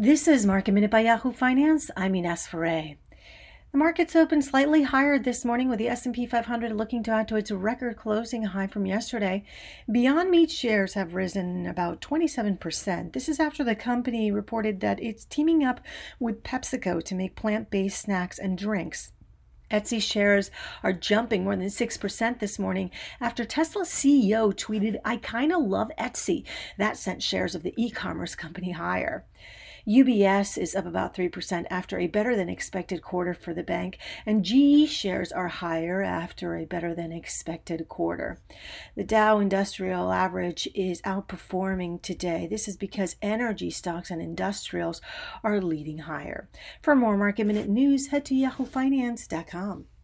This is Market Minute by Yahoo Finance. I'm Ines Ferre. The markets opened slightly higher this morning with the S&P 500 looking to add to its record closing high from yesterday. Beyond Meat shares have risen about 27%. This is after the company reported that it's teaming up with PepsiCo to make plant-based snacks and drinks. Etsy shares are jumping more than 6% this morning after Tesla's CEO tweeted, I kind of love Etsy. That sent shares of the e commerce company higher. UBS is up about 3% after a better than expected quarter for the bank, and GE shares are higher after a better than expected quarter. The Dow Industrial Average is outperforming today. This is because energy stocks and industrials are leading higher. For more market minute news, head to yahoofinance.com come.